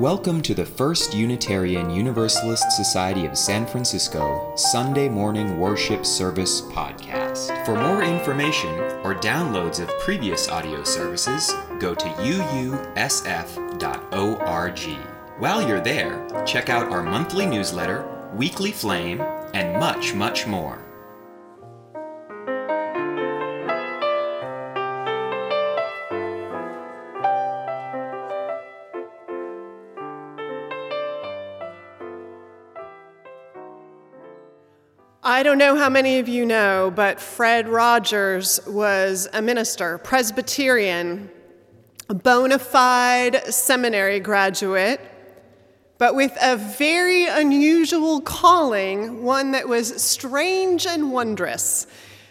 Welcome to the First Unitarian Universalist Society of San Francisco Sunday Morning Worship Service podcast. For more information or downloads of previous audio services, go to uusf.org. While you're there, check out our monthly newsletter, weekly flame, and much, much more. I don't know how many of you know, but Fred Rogers was a minister, Presbyterian, a bona fide seminary graduate, but with a very unusual calling, one that was strange and wondrous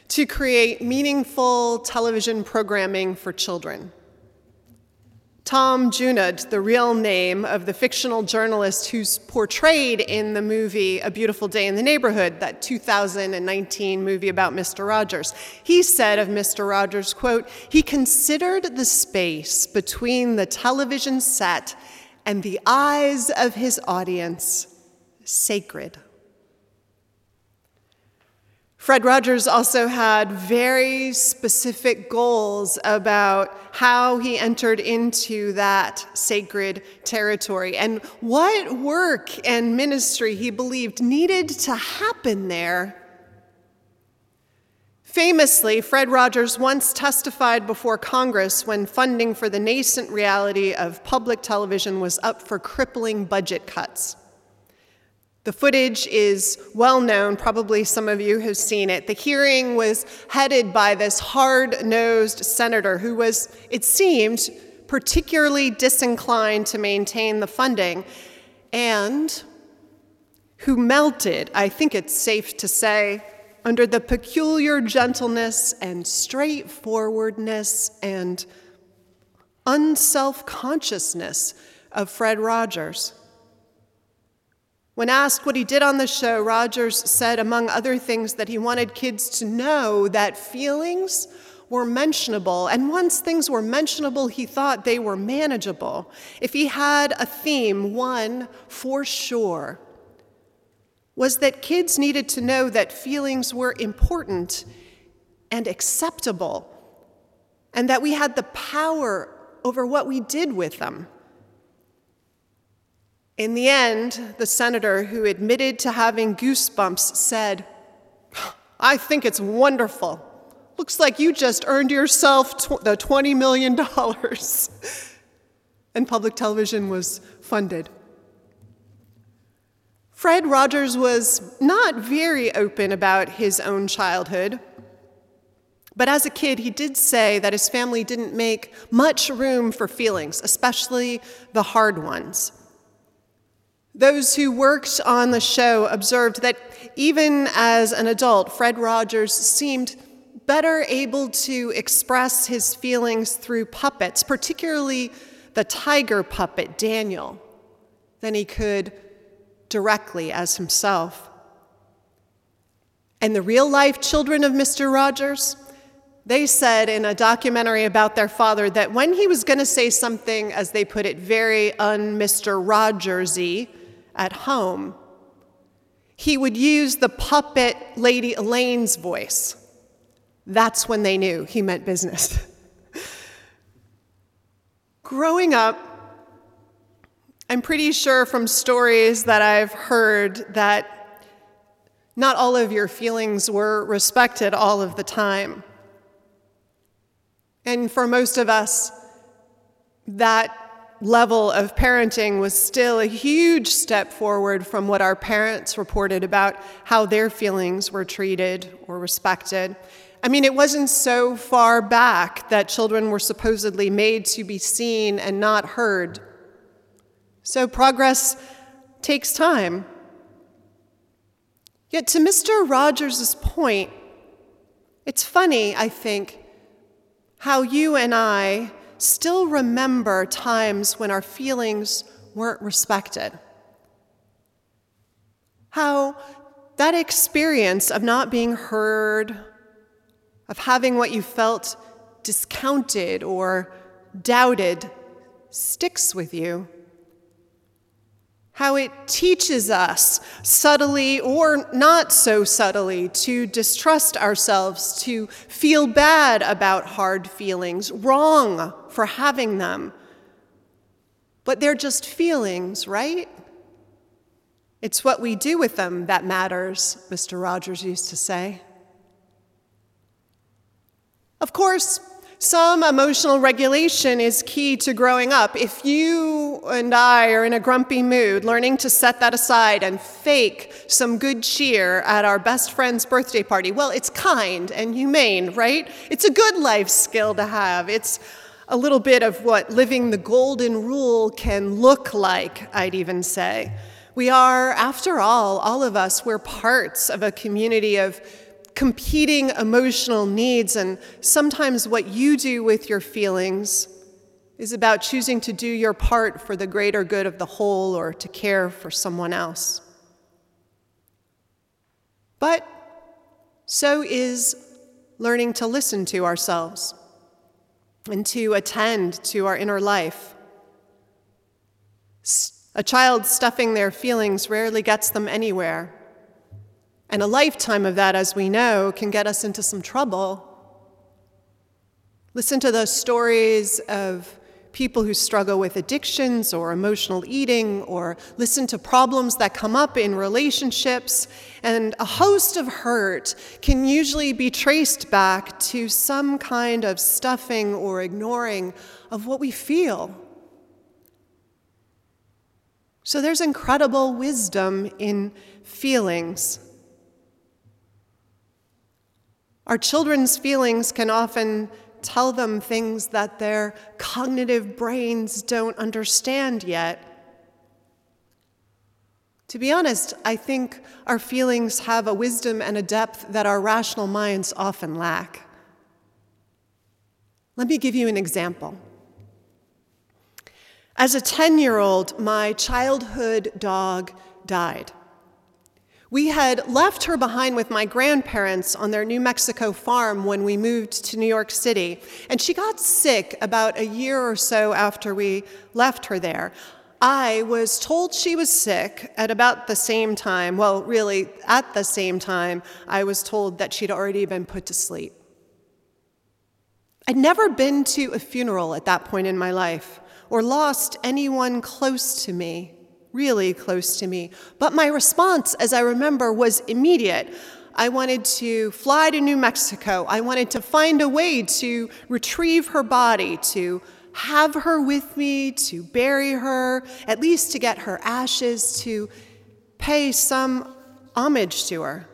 to create meaningful television programming for children. Tom Junod, the real name of the fictional journalist who's portrayed in the movie A Beautiful Day in the Neighborhood, that 2019 movie about Mr. Rogers. He said of Mr. Rogers, quote, he considered the space between the television set and the eyes of his audience sacred. Fred Rogers also had very specific goals about how he entered into that sacred territory and what work and ministry he believed needed to happen there. Famously, Fred Rogers once testified before Congress when funding for the nascent reality of public television was up for crippling budget cuts. The footage is well known, probably some of you have seen it. The hearing was headed by this hard nosed senator who was, it seemed, particularly disinclined to maintain the funding and who melted, I think it's safe to say, under the peculiar gentleness and straightforwardness and unself consciousness of Fred Rogers. When asked what he did on the show, Rogers said, among other things, that he wanted kids to know that feelings were mentionable. And once things were mentionable, he thought they were manageable. If he had a theme, one for sure was that kids needed to know that feelings were important and acceptable, and that we had the power over what we did with them. In the end, the senator who admitted to having goosebumps said, I think it's wonderful. Looks like you just earned yourself tw- the $20 million. and public television was funded. Fred Rogers was not very open about his own childhood. But as a kid, he did say that his family didn't make much room for feelings, especially the hard ones. Those who worked on the show observed that even as an adult, Fred Rogers seemed better able to express his feelings through puppets, particularly the tiger puppet, Daniel, than he could directly as himself. And the real life children of Mr. Rogers, they said in a documentary about their father that when he was going to say something, as they put it, very un Mr. Rogersy, at home, he would use the puppet Lady Elaine's voice. That's when they knew he meant business. Growing up, I'm pretty sure from stories that I've heard that not all of your feelings were respected all of the time. And for most of us, that level of parenting was still a huge step forward from what our parents reported about how their feelings were treated or respected. I mean, it wasn't so far back that children were supposedly made to be seen and not heard. So progress takes time. Yet, to Mr. Rogers' point, it's funny, I think, how you and I still remember times when our feelings weren't respected. How that experience of not being heard, of having what you felt discounted or doubted, sticks with you how it teaches us, subtly or not so subtly, to distrust ourselves, to feel bad about hard feelings, wrong for having them. But they're just feelings, right? It's what we do with them that matters, Mr. Rogers used to say. Of course, some emotional regulation is key to growing up. If you and I are in a grumpy mood, learning to set that aside and fake some good cheer at our best friend's birthday party, well, it's kind and humane, right? It's a good life skill to have. It's a little bit of what living the golden rule can look like, I'd even say. We are, after all, all of us, we're parts of a community of competing emotional needs, and sometimes what you do with your feelings is about choosing to do your part for the greater good of the whole or to care for someone else. But so is learning to listen to ourselves and to attend to our inner life. A child stuffing their feelings rarely gets them anywhere. And a lifetime of that, as we know, can get us into some trouble. Listen to those stories of people who struggle with addictions or emotional eating, or listen to problems that come up in relationships. And a host of hurt can usually be traced back to some kind of stuffing or ignoring of what we feel. So there's incredible wisdom in feelings. Our children's feelings can often tell them things that their cognitive brains don't understand yet. To be honest, I think our feelings have a wisdom and a depth that our rational minds often lack. Let me give you an example. As a 10 year old, my childhood dog died. We had left her behind with my grandparents on their New Mexico farm when we moved to New York City, and she got sick about a year or so after we left her there. I was told she was sick at about the same time, well, really, at the same time, I was told that she'd already been put to sleep. I'd never been to a funeral at that point in my life or lost anyone close to me really close to me. But my response, as I remember, was immediate. I wanted to fly to New Mexico. I wanted to find a way to retrieve her body, to have her with me, to bury her, at least to get her ashes, to pay some homage to her.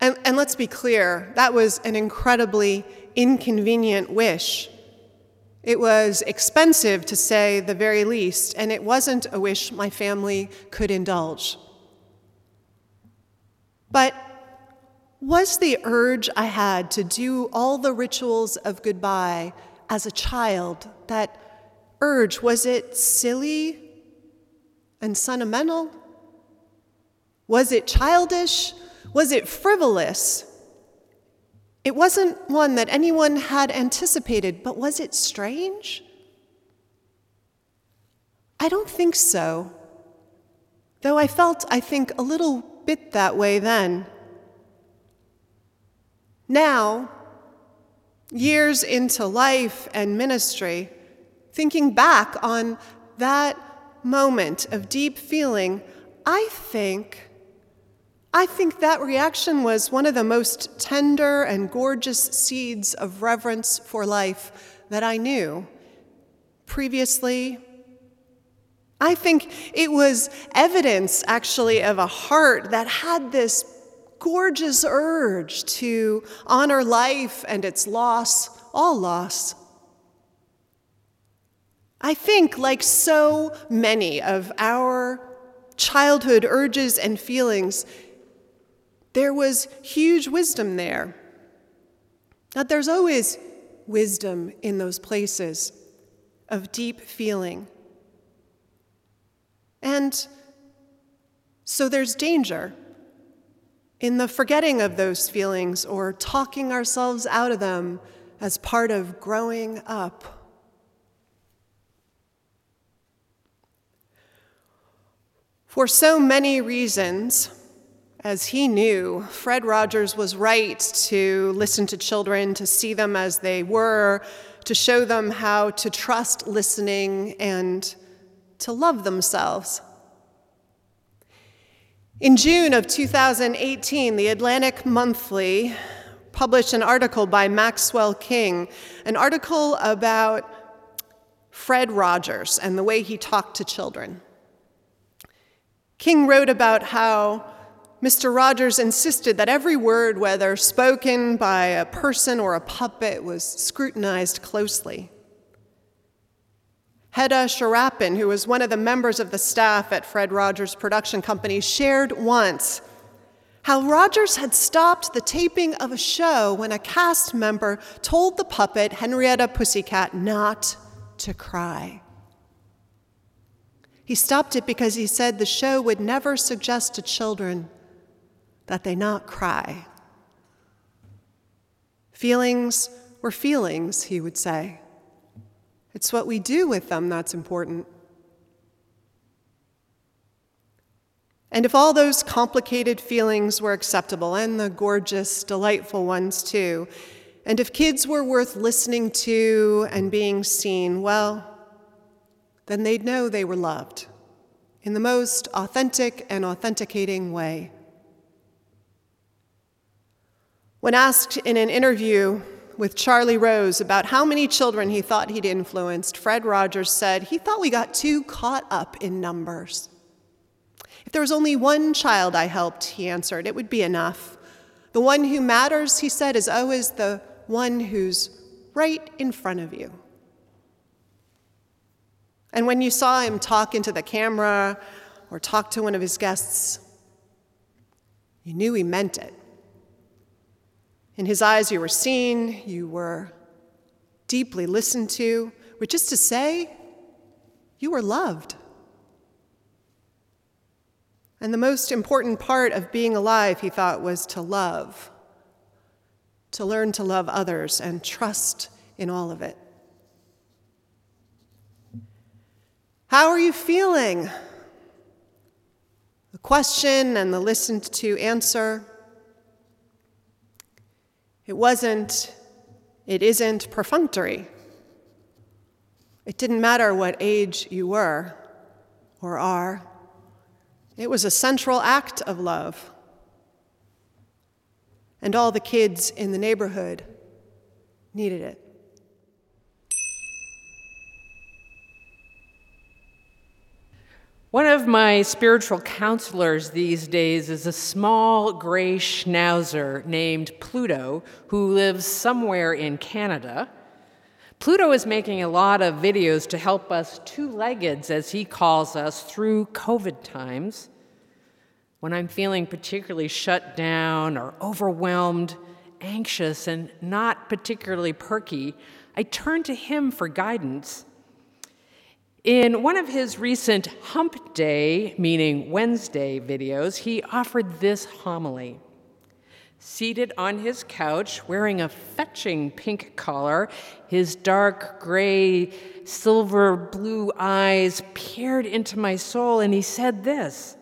And, and let's be clear, that was an incredibly inconvenient wish. It was expensive, to say the very least, and it wasn't a wish my family could indulge. But was the urge I had to do all the rituals of goodbye as a child, that urge, was it silly and sentimental? Was it childish? Was it frivolous? It wasn't one that anyone had anticipated, but was it strange? I don't think so. Though I felt, I think, a little bit that way then. Now, years into life and ministry, thinking back on that moment of deep feeling, I think I think that reaction was one of the most tender and gorgeous seeds of reverence for life that I knew. Previously, I think it was evidence, actually, of a heart that had this gorgeous urge to honor life and its loss, all loss. I think, like so many of our childhood urges and feelings, there was huge wisdom there. That there's always wisdom in those places of deep feeling. And so there's danger in the forgetting of those feelings or talking ourselves out of them as part of growing up. For so many reasons, as he knew, Fred Rogers was right to listen to children, to see them as they were, to show them how to trust listening and to love themselves. In June of 2018, the Atlantic Monthly published an article by Maxwell King, an article about Fred Rogers and the way he talked to children. King wrote about how Mr. Rogers insisted that every word, whether spoken by a person or a puppet, was scrutinized closely. Hedda Sharapan, who was one of the members of the staff at Fred Rogers Production Company, shared once how Rogers had stopped the taping of a show when a cast member told the puppet, Henrietta Pussycat, not to cry. He stopped it because he said the show would never suggest to children that they not cry. Feelings were feelings, he would say. It's what we do with them that's important. And if all those complicated feelings were acceptable, and the gorgeous, delightful ones too, and if kids were worth listening to and being seen, well, then they'd know they were loved in the most authentic and authenticating way. When asked in an interview with Charlie Rose about how many children he thought he'd influenced, Fred Rogers said he thought we got too caught up in numbers. If there was only one child I helped, he answered, it would be enough. The one who matters, he said, is always the one who's right in front of you. And when you saw him talk into the camera or talk to one of his guests, you knew he meant it. In his eyes, you were seen, you were deeply listened to, which is to say, you were loved. And the most important part of being alive, he thought, was to love, to learn to love others and trust in all of it. How are you feeling? The question and the listened to answer. It wasn't, it isn't perfunctory. It didn't matter what age you were or are, it was a central act of love. And all the kids in the neighborhood needed it. One of my spiritual counselors these days is a small gray schnauzer named Pluto who lives somewhere in Canada. Pluto is making a lot of videos to help us two leggeds, as he calls us, through COVID times. When I'm feeling particularly shut down or overwhelmed, anxious, and not particularly perky, I turn to him for guidance. In one of his recent Hump Day, meaning Wednesday, videos, he offered this homily. Seated on his couch, wearing a fetching pink collar, his dark gray, silver blue eyes peered into my soul, and he said this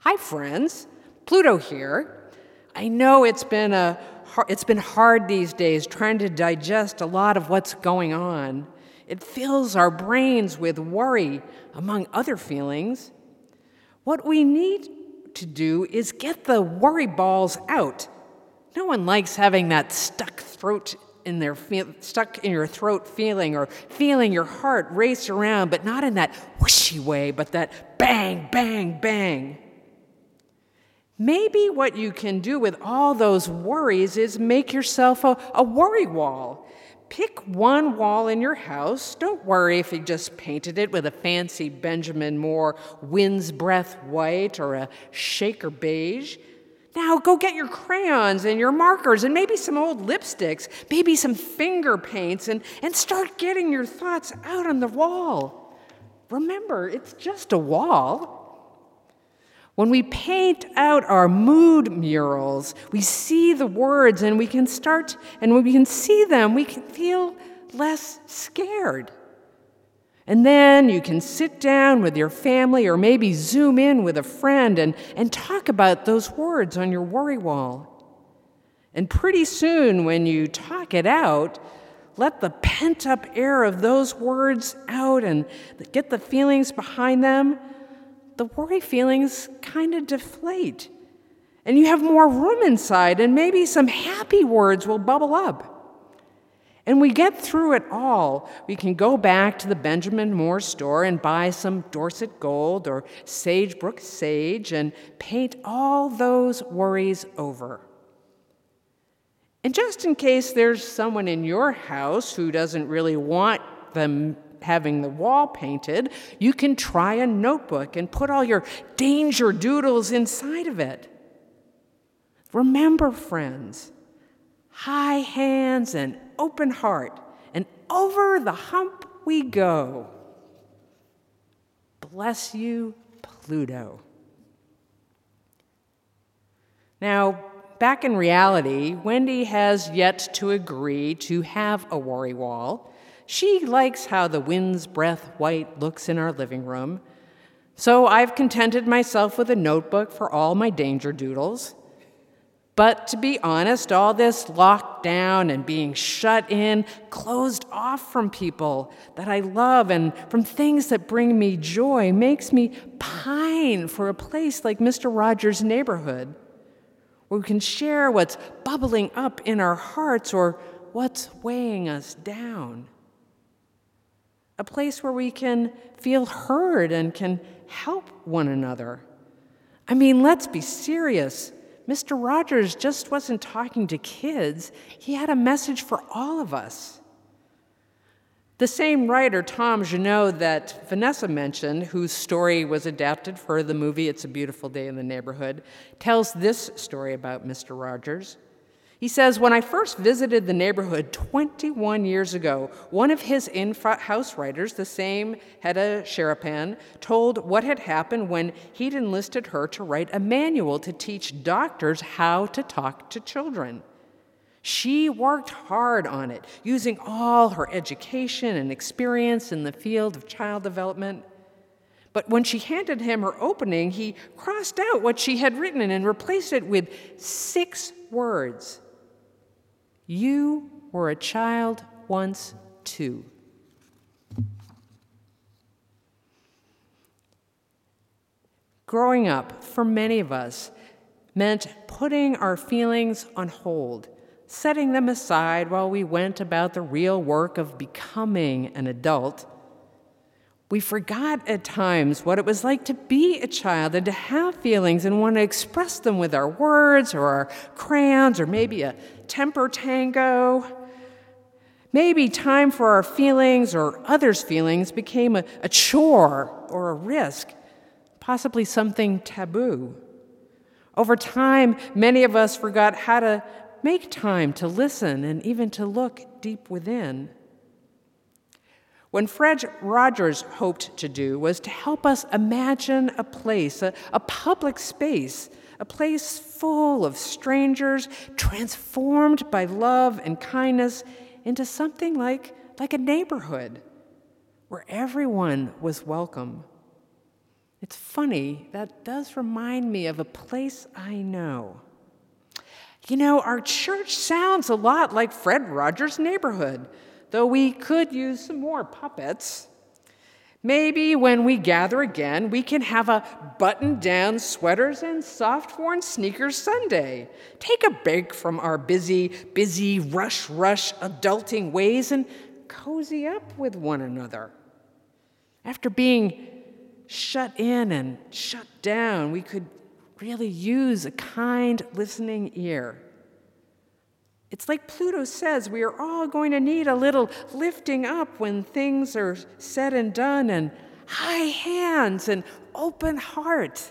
Hi, friends. Pluto here. I know it's been, a, it's been hard these days trying to digest a lot of what's going on. It fills our brains with worry, among other feelings. What we need to do is get the worry balls out. No one likes having that stuck throat in their stuck in your throat feeling or feeling your heart race around, but not in that whooshy way, but that bang, bang, bang. Maybe what you can do with all those worries is make yourself a, a worry wall Pick one wall in your house. Don't worry if you just painted it with a fancy Benjamin Moore wind's breath white or a shaker beige. Now go get your crayons and your markers and maybe some old lipsticks, maybe some finger paints, and, and start getting your thoughts out on the wall. Remember, it's just a wall. When we paint out our mood murals, we see the words and we can start, and when we can see them, we can feel less scared. And then you can sit down with your family or maybe zoom in with a friend and, and talk about those words on your worry wall. And pretty soon, when you talk it out, let the pent up air of those words out and get the feelings behind them, the worry feelings kind of deflate. And you have more room inside, and maybe some happy words will bubble up. And we get through it all. We can go back to the Benjamin Moore store and buy some Dorset gold or Saybrook sage and paint all those worries over. And just in case there's someone in your house who doesn't really want them having the wall painted, you can try a notebook and put all your danger doodles inside of it. Remember, friends, high hands and open heart, and over the hump we go. Bless you, Pluto. Now, back in reality, Wendy has yet to agree to have a worry wall. She likes how the wind's breath white looks in our living room. So I've contented myself with a notebook for all my danger doodles. But to be honest, all this lockdown and being shut in, closed off from people that I love and from things that bring me joy, makes me pine for a place like Mr. Rogers' neighborhood, where we can share what's bubbling up in our hearts or what's weighing us down. A place where we can feel heard and can help one another. I mean, let's be serious. Mr. Rogers just wasn't talking to kids, he had a message for all of us. The same writer, Tom Junod, that Vanessa mentioned, whose story was adapted for the movie It's a Beautiful Day in the Neighborhood, tells this story about Mr. Rogers. He says, When I first visited the neighborhood 21 years ago, one of his in house writers, the same Hedda Sharapan, told what had happened when he'd enlisted her to write a manual to teach doctors how to talk to children. She worked hard on it, using all her education and experience in the field of child development. But when she handed him her opening, he crossed out what she had written and replaced it with six words you were a child once too. Growing up, for many of us, meant putting our feelings on hold, setting them aside while we went about the real work of becoming an adult we forgot at times what it was like to be a child and to have feelings and want to express them with our words or our crayons or maybe a temper tango. Maybe time for our feelings or others' feelings became a, a chore or a risk, possibly something taboo. Over time, many of us forgot how to make time to listen and even to look deep within. What Fred Rogers hoped to do was to help us imagine a place, a, a public space, a place full of strangers, transformed by love and kindness into something like, like a neighborhood where everyone was welcome. It's funny, that does remind me of a place I know. You know, our church sounds a lot like Fred Rogers' neighborhood though we could use some more puppets. Maybe when we gather again, we can have a button down sweaters and soft worn sneakers Sunday. Take a break from our busy, busy, rush, rush adulting ways and cozy up with one another. After being shut in and shut down, we could really use a kind listening ear. It's like Pluto says, we are all going to need a little lifting up when things are said and done, and high hands and open heart.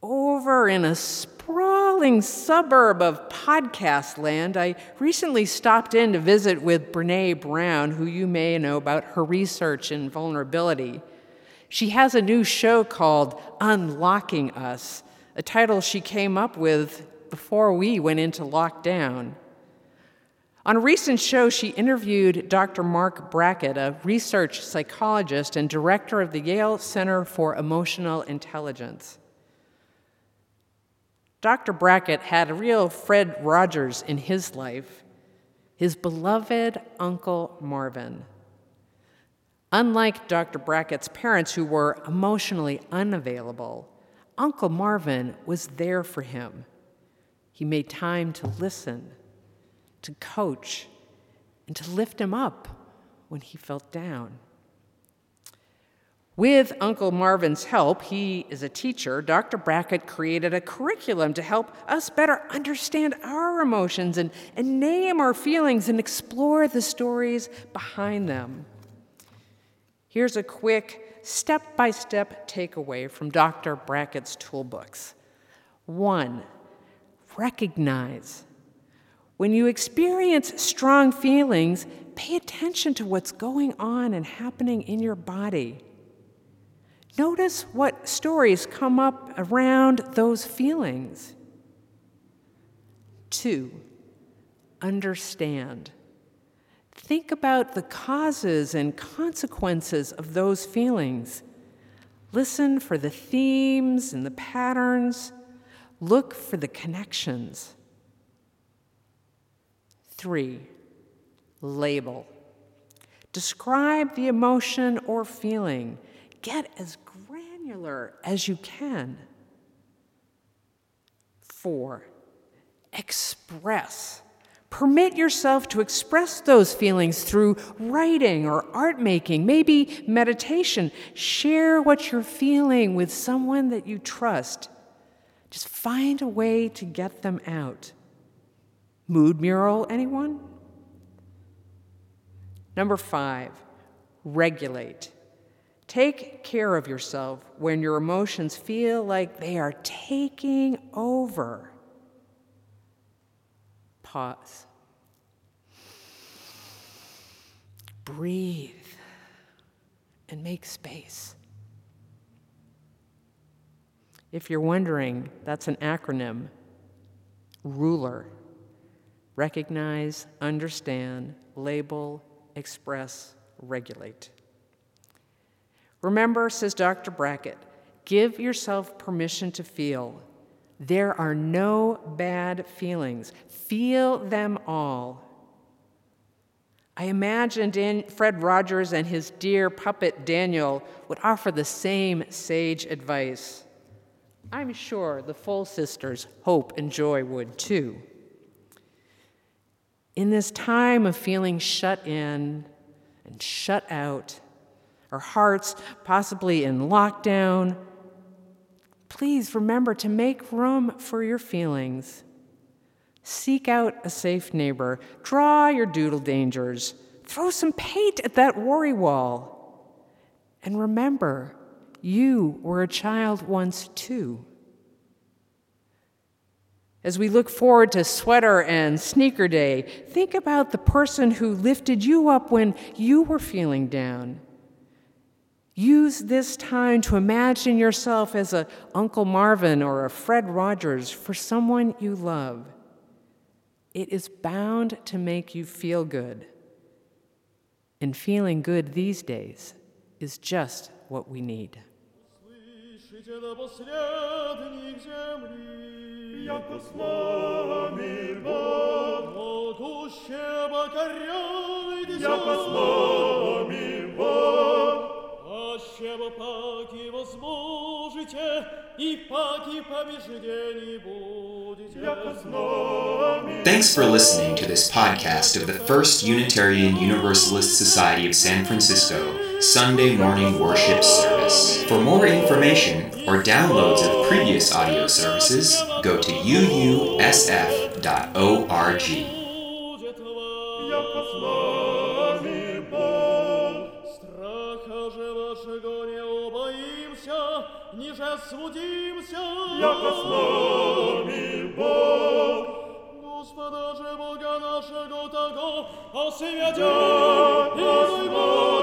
Over in a sprawling suburb of podcast land, I recently stopped in to visit with Brene Brown, who you may know about her research in vulnerability. She has a new show called Unlocking Us, a title she came up with before we went into lockdown. On a recent show, she interviewed Dr. Marc Brackett, a research psychologist and director of the Yale Center for Emotional Intelligence. Dr. Brackett had a real Fred Rogers in his life, his beloved Uncle Marvin. Unlike Dr. Brackett's parents, who were emotionally unavailable, Uncle Marvin was there for him. He made time to listen, to coach, and to lift him up when he felt down. With Uncle Marvin's help, he is a teacher, Dr. Brackett created a curriculum to help us better understand our emotions and, and name our feelings and explore the stories behind them. Here's a quick step by step takeaway from Dr. Brackett's toolbooks. One, recognize. When you experience strong feelings, pay attention to what's going on and happening in your body. Notice what stories come up around those feelings. Two, understand. Think about the causes and consequences of those feelings. Listen for the themes and the patterns. Look for the connections. Three, label. Describe the emotion or feeling. Get as granular as you can. Four, express. Permit yourself to express those feelings through writing or art making, maybe meditation. Share what you're feeling with someone that you trust. Just find a way to get them out. Mood mural, anyone? Number five, regulate. Take care of yourself when your emotions feel like they are taking over. Pause. Breathe and make space. If you're wondering, that's an acronym RULER. Recognize, understand, label, express, regulate. Remember, says Dr. Brackett, give yourself permission to feel. There are no bad feelings. Feel them all. I imagine Dan- Fred Rogers and his dear puppet Daniel would offer the same sage advice. I'm sure the Full Sisters, Hope and Joy, would too. In this time of feeling shut in and shut out, our hearts possibly in lockdown, please remember to make room for your feelings. Seek out a safe neighbor, draw your doodle dangers, throw some paint at that worry wall. And remember, you were a child once too. As we look forward to sweater and sneaker day, think about the person who lifted you up when you were feeling down. Use this time to imagine yourself as a Uncle Marvin or a Fred Rogers for someone you love. It is bound to make you feel good. And feeling good these days is just what we need. Яко с нами Бог, яко с нами Бог, Аще паки возможите, и паки побеждений будете. Яко с нами Thanks for listening to this podcast of the First Unitarian Universalist Society of San Francisco Sunday morning worship service. For more information or downloads of previous audio services, go to uusf.org. ниже смутимся. Яко с нами Бог, Господа же Бога нашего того, освятя, и дай будет